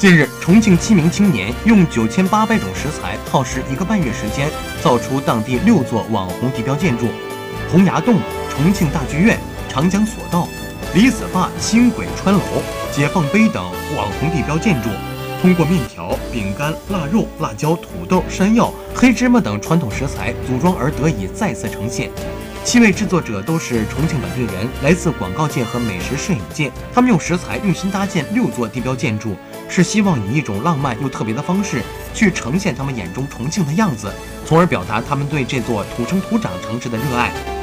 近日，重庆七名青年用九千八百种食材，耗时一个半月时间，造出当地六座网红地标建筑：洪崖洞、重庆大剧院、长江索道、李子坝轻轨穿楼、解放碑等网红地标建筑。通过面条、饼干、腊肉、辣椒、土豆、山药、黑芝麻等传统食材组装而得以再次呈现。七位制作者都是重庆本地人，来自广告界和美食摄影界。他们用食材用心搭建六座地标建筑，是希望以一种浪漫又特别的方式去呈现他们眼中重庆的样子，从而表达他们对这座土生土长城市的热爱。